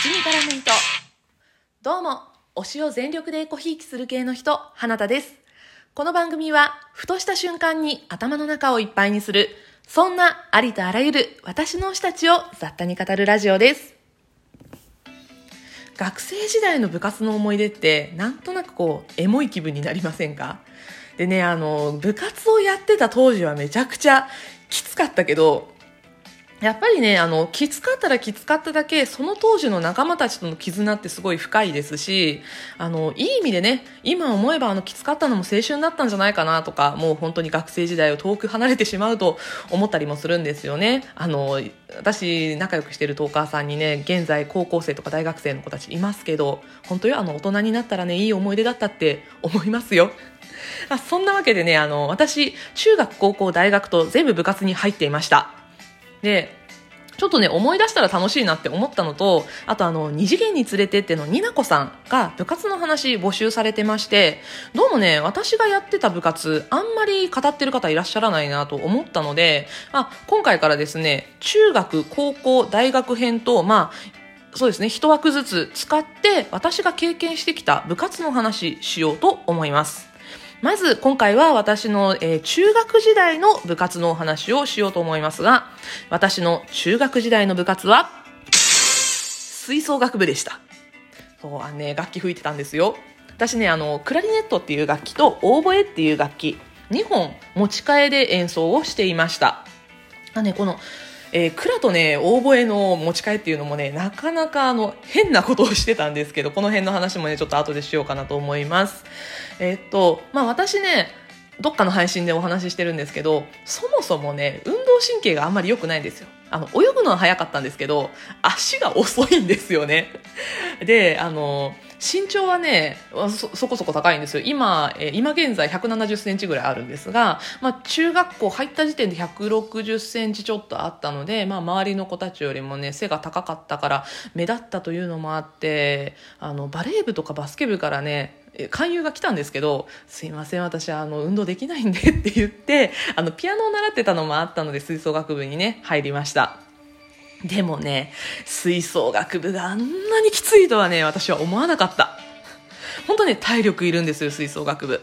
口に絡む糸。どうも、推しを全力でエコひいきする系の人、花田です。この番組は、ふとした瞬間に頭の中をいっぱいにする、そんなありとあらゆる私の推したちを雑多に語るラジオです。学生時代の部活の思い出って、なんとなくこう、エモい気分になりませんか？でね、あの、部活をやってた当時はめちゃくちゃきつかったけど、やっぱりね、あの、きつかったらきつかっただけ、その当時の仲間たちとの絆ってすごい深いですし、あの、いい意味でね、今思えばあの、きつかったのも青春だったんじゃないかなとか、もう本当に学生時代を遠く離れてしまうと思ったりもするんですよね。あの、私、仲良くしてるトーカーさんにね、現在高校生とか大学生の子たちいますけど、本当よ、あの、大人になったらね、いい思い出だったって思いますよ。あ、そんなわけでね、あの、私、中学、高校、大学と全部部活に入っていました。で、ちょっとね、思い出したら楽しいなって思ったのと、あとあの、二次元に連れてってのになこさんが部活の話募集されてまして、どうもね、私がやってた部活、あんまり語ってる方いらっしゃらないなと思ったので、あ、今回からですね、中学、高校、大学編と、まあ、そうですね、一枠ずつ使って、私が経験してきた部活の話しようと思います。まず今回は私の、えー中学時代の部活のお話をしようと思いますが、私の中学時代の部活は、吹奏楽部でした。そう、あのね、楽器吹いてたんですよ。私ね、あの、クラリネットっていう楽器とオーボエっていう楽器、2本持ち替えで演奏をしていました。あね、この、えー、蔵とね、オーボエの持ち替えっていうのもね、なかなかあの、変なことをしてたんですけど、この辺の話もね、ちょっと後でしようかなと思います。えーっと、まあ私ね、どっかの配信でお話ししてるんですけど、そもそもね、運動神経があんまり良くないんですよ。あの、泳ぐのは早かったんですけど、足が遅いんですよね。で、あの、身長はね、そ、そこそこ高いんですよ。今、え今現在170センチぐらいあるんですが、まあ中学校入った時点で160センチちょっとあったので、まあ周りの子たちよりもね、背が高かったから目立ったというのもあって、あの、バレー部とかバスケ部からね、勧誘が来たんですけど、すいません、私、あの、運動できないんでって言って、あの、ピアノを習ってたのもあったので、吹奏楽部にね、入りました。でもね、吹奏楽部があんなにきついとはね、私は思わなかった。本当ね、体力いるんですよ、吹奏楽部。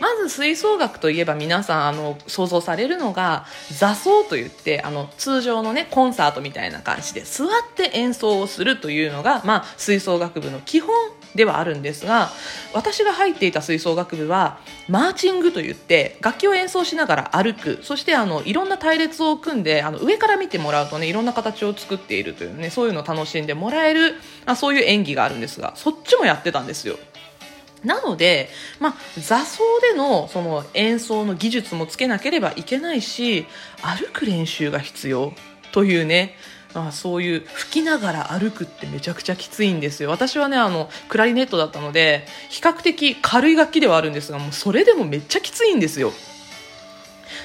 まず吹奏楽といえば皆さんあの想像されるのが座奏といってあの通常のねコンサートみたいな感じで座って演奏をするというのが、まあ、吹奏楽部の基本ではあるんですが私が入っていた吹奏楽部はマーチングといって楽器を演奏しながら歩くそしてあのいろんな隊列を組んであの上から見てもらうとねいろんな形を作っているというねそういうのを楽しんでもらえるあそういう演技があるんですがそっちもやってたんですよ。なので、まあ、座奏でのその演奏の技術もつけなければいけないし歩く練習が必要というねまあ、そういう吹きながら歩くってめちゃくちゃきついんですよ。私はねあのクラリネットだったので比較的軽い楽器ではあるんですがもうそれでもめっちゃきついんですよ。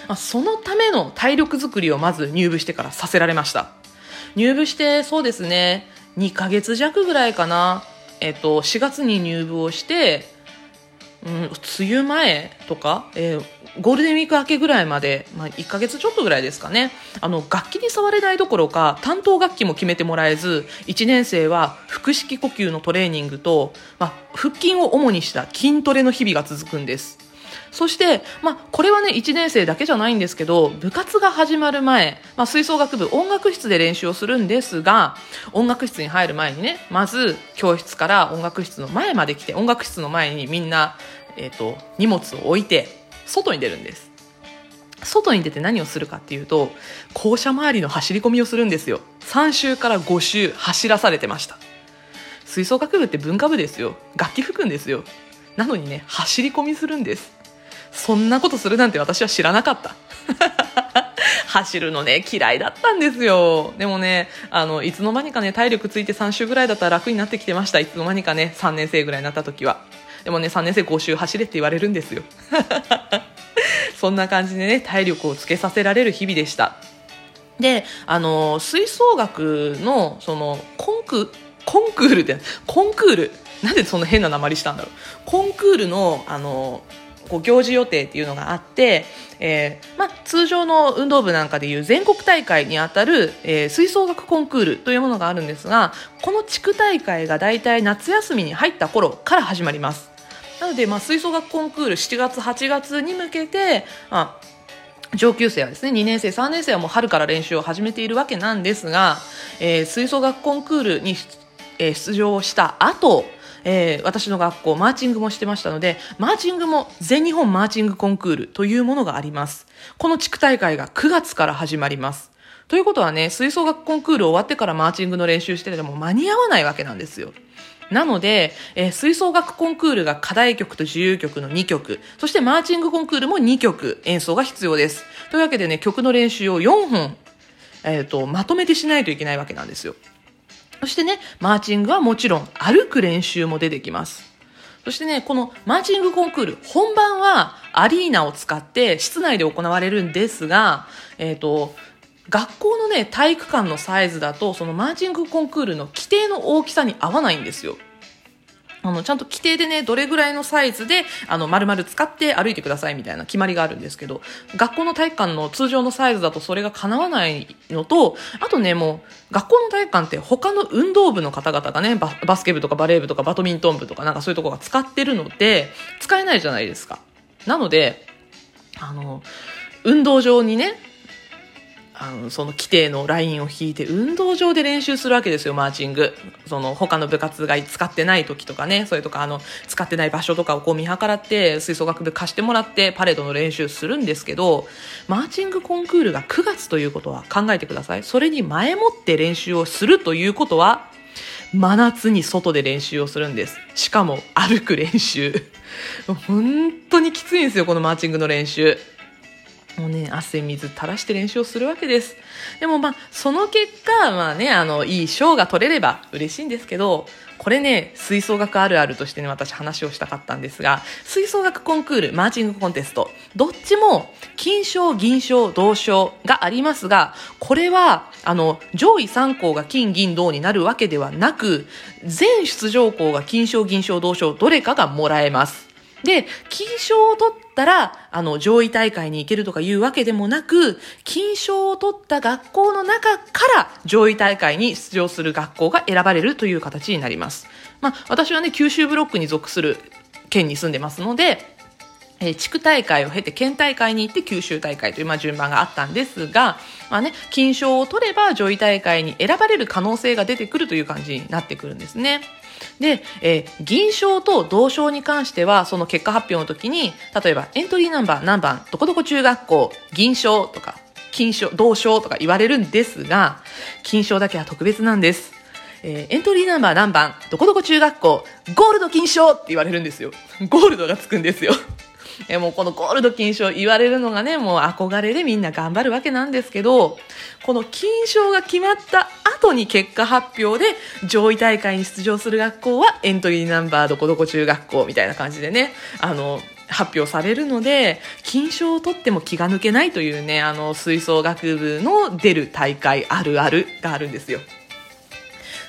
まあそのための体力作りをまず入部してからさせられました。入部してそうですね2ヶ月弱ぐらいかな。えっと4月に入部をしてうん、梅雨前とか、えーゴールデンウィーク明けぐらいまで、まあ、1ヶ月ちょっとぐらいですかね。あの楽器に触れないどころか担当楽器も決めてもらえず1年生は腹式呼吸のトレーニングと、まあ、腹筋を主にした筋トレの日々が続くんです。そして、まあ、これはね、1年生だけじゃないんですけど、部活が始まる前、まあ、吹奏楽部音楽室で練習をするんですが、音楽室に入る前にね、まず教室から音楽室の前まで来て、音楽室の前にみんな、えっ、と、荷物を置いて、外に出るんです。外に出て何をするかっていうと、校舎周りの走り込みをするんですよ。3周から5周走らされてました。吹奏楽部って文化部ですよ。楽器吹くんですよ。なのにね、走り込みするんです。そんなことするなんて私は知らなかった。走るのね、嫌いだったんですよ。でもね、あの、いつの間にかね、体力ついて3週ぐらいだったら楽になってきてました。いつの間にかね、3年生ぐらいになった時は。でもね、3年生5週走れって言われるんですよ。そんな感じでね、体力をつけさせられる日々でした。で、あの、吹奏楽の、その、コンク、コンクールって、コンクール、なんでそんな変な鉛したんだろう。コンクールの、あの、こう行事予定っていうのがあって、えーまあ、通常の運動部なんかでいう全国大会にあたる、えー、吹奏楽コンクールというものがあるんですがこの地区大会が大体夏休みに入った頃から始まりますなので、まあ、吹奏楽コンクール7月8月に向けて、まあ、上級生はですね2年生3年生はもう春から練習を始めているわけなんですが、えー、吹奏楽コンクールに、えー、出場した後えー、私の学校マーチングもしてましたのでマーチングも全日本マーチングコンクールというものがあります。この地区大会が9月から始まります。ということはね吹奏楽コンクール終わってからマーチングの練習してても間に合わないわけなんですよ。なので、えー、吹奏楽コンクールが課題曲と自由曲の2曲、そしてマーチングコンクールも2曲演奏が必要です。というわけでね、曲の練習を4本、えっ、ー、と、まとめてしないといけないわけなんですよ。そしてね、マーチングはもちろん歩く練習も出てきます。そしてね、このマーチングコンクール、本番はアリーナを使って室内で行われるんですが、えっ、ー、と、学校のね、体育館のサイズだと、そのマーチングコンクールの規定の大きさに合わないんですよ。あの、ちゃんと規定でね、どれぐらいのサイズで、あの、丸々使って歩いてくださいみたいな決まりがあるんですけど、学校の体育館の通常のサイズだとそれが叶わないのと、あとね、もう、学校の体育館って他の運動部の方々がね、ババスケ部とかバレー部とかバドミントン部とかなんかそういうとこが使ってるので、使えないじゃないですか。なので、あの、運動場にね、あのその規定のラインを引いて運動場で練習するわけですよマーチング。その他の部活が使ってない時とかねそれとかあの使ってない場所とかをこう見計らって吹奏楽部貸してもらってパレードの練習するんですけどマーチングコンクールが9月ということは考えてください。それに前もって練習をするということは真夏に外で練習をするんです。しかも歩く練習。本当にきついんですよこのマーチングの練習。もうね、汗水垂らして練習をするわけです。でもまあ、その結果、まあね、あの、いい賞が取れれば嬉しいんですけど、これね、吹奏楽あるあるとしてね、私話をしたかったんですが、吹奏楽コンクール、マーチングコンテスト、どっちも、金賞、銀賞、銅賞がありますが、これは、あの、上位3校が金、銀、銅になるわけではなく、全出場校が金賞、銀賞、銅賞、どれかがもらえます。で、金賞を取ったら、あの、上位大会に行けるとかいうわけでもなく、金賞を取った学校の中から上位大会に出場する学校が選ばれるという形になります。まあ、私はね、九州ブロックに属する県に住んでますので、え地区大会を経て県大会に行って九州大会という、まあ、順番があったんですが、まあね、金賞を取れば上位大会に選ばれる可能性が出てくるという感じになってくるんですね。で、えー、銀賞と銅賞に関しては、その結果発表の時に、例えばエントリーナンバー何番、どこどこ中学校、銀賞とか、金賞、銅賞とか言われるんですが、金賞だけは特別なんです。えー、エントリーナンバー何番、どこどこ中学校、ゴールド金賞って言われるんですよ。ゴールドがつくんですよ。えもうこのゴールド金賞言われるのがね、もう憧れでみんな頑張るわけなんですけど、この金賞が決まった後に結果発表で上位大会に出場する学校はエントリーナンバーどこどこ中学校みたいな感じでね、あの、発表されるので、金賞を取っても気が抜けないというね、あの、吹奏楽部の出る大会あるあるがあるんですよ。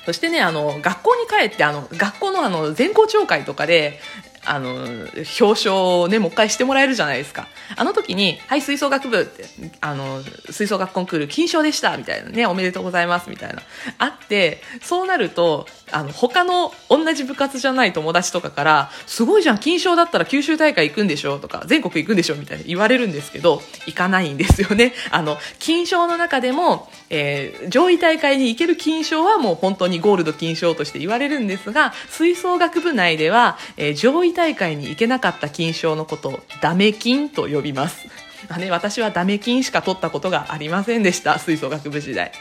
そしてね、あの、学校に帰って、あの、学校のあの、全校長会とかで、あの、表彰をね、もう一回してもらえるじゃないですか。あの時に、はい、吹奏楽部って、あの、吹奏楽コンクール金賞でした、みたいなね、おめでとうございます、みたいな。あって、そうなると、あの、他の同じ部活じゃない友達とかから、すごいじゃん、金賞だったら九州大会行くんでしょとか、全国行くんでしょみたいな言われるんですけど、行かないんですよね。あの、金賞の中でも、えー、上位大会に行ける金賞はもう本当にゴールド金賞として言われるんですが、吹奏楽部内では、えー、上位大会に行けなかった金賞のことをダメ金と呼びます。あね、私はダメ金しか取ったことがありませんでした、吹奏楽部時代。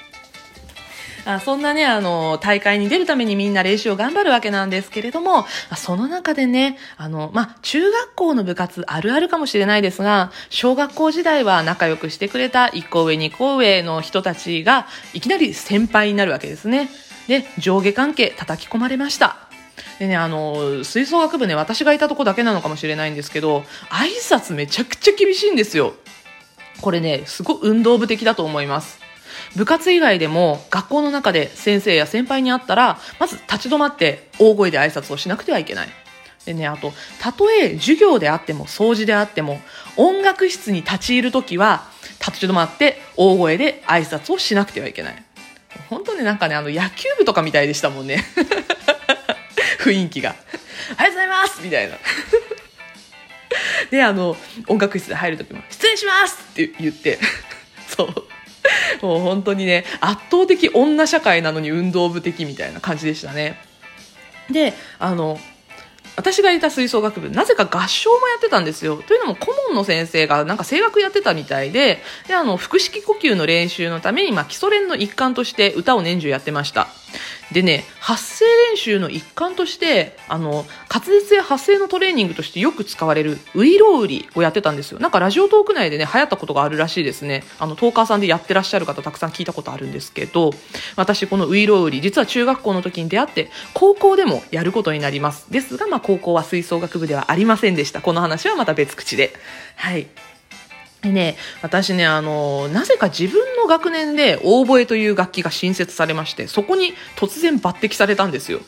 あそんなね、あの、大会に出るためにみんな練習を頑張るわけなんですけれども、その中でね、あの、まあ、中学校の部活あるあるかもしれないですが、小学校時代は仲良くしてくれた1個上2個上の人たちが、いきなり先輩になるわけですね。で、上下関係叩き込まれました。でね、あの、吹奏楽部ね、私がいたとこだけなのかもしれないんですけど、挨拶めちゃくちゃ厳しいんですよ。これね、すごい運動部的だと思います。部活以外でも学校の中で先生や先輩に会ったら、まず立ち止まって大声で挨拶をしなくてはいけない。でね、あと、たとえ授業であっても掃除であっても、音楽室に立ち入るときは、立ち止まって大声で挨拶をしなくてはいけない。本当ね、なんかね、あの野球部とかみたいでしたもんね。雰囲気が。おはようございますみたいな。で、あの、音楽室で入るときも、失礼しますって言って、そう。もう本当にね、圧倒的女社会なのに運動部的みたいな感じでしたね。で、あの、私がいた吹奏楽部、なぜか合唱もやってたんですよ。というのも顧問の先生がなんか声楽やってたみたいで、で、あの、腹式呼吸の練習のために、まあ、基礎練の一環として歌を年中やってました。でね、発声練習の一環として、あの、滑舌や発声のトレーニングとしてよく使われるウイロウリをやってたんですよ。なんかラジオトーク内でね、流行ったことがあるらしいですね。あの、トーカーさんでやってらっしゃる方たくさん聞いたことあるんですけど、私このウイロウリ、実は中学校の時に出会って、高校でもやることになります。ですが、まあ高校は吹奏楽部ではありませんでした。この話はまた別口で。はい。でね、私ね、あの、なぜか自分の学年でオーボエという楽器が新設されまして、そこに突然抜擢されたんですよ。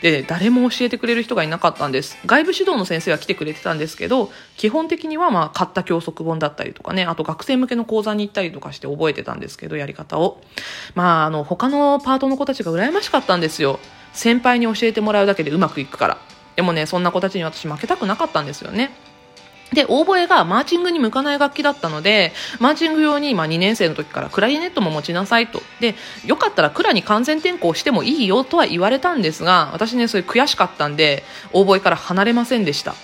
で、誰も教えてくれる人がいなかったんです。外部指導の先生は来てくれてたんですけど、基本的にはまあ、買った教則本だったりとかね、あと学生向けの講座に行ったりとかして覚えてたんですけど、やり方を。まあ、あの、他のパートの子たちが羨ましかったんですよ。先輩に教えてもらうだけでうまくいくから。でもね、そんな子たちに私負けたくなかったんですよね。で、オーボエがマーチングに向かない楽器だったので、マーチング用に、ま、2年生の時からクラリネットも持ちなさいと。で、よかったらクラに完全転校してもいいよとは言われたんですが、私ね、それ悔しかったんで、オーボエから離れませんでした。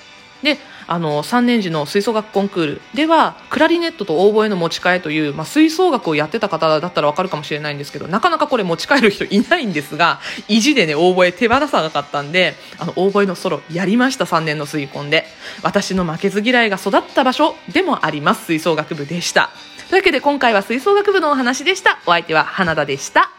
で、あの3年時の吹奏楽コンクールではクラリネットとオーボエの持ち替えという、まあ、吹奏楽をやってた方だったら分かるかもしれないんですけどなかなかこれ持ち帰る人いないんですが意地でねオーボエ手放さなかったんであのオーボエのソロやりました3年の水コンで。私の負けず嫌いが育った場所でもあります吹奏楽部でした。というわけで今回は吹奏楽部のお話でした。お相手は花田でした。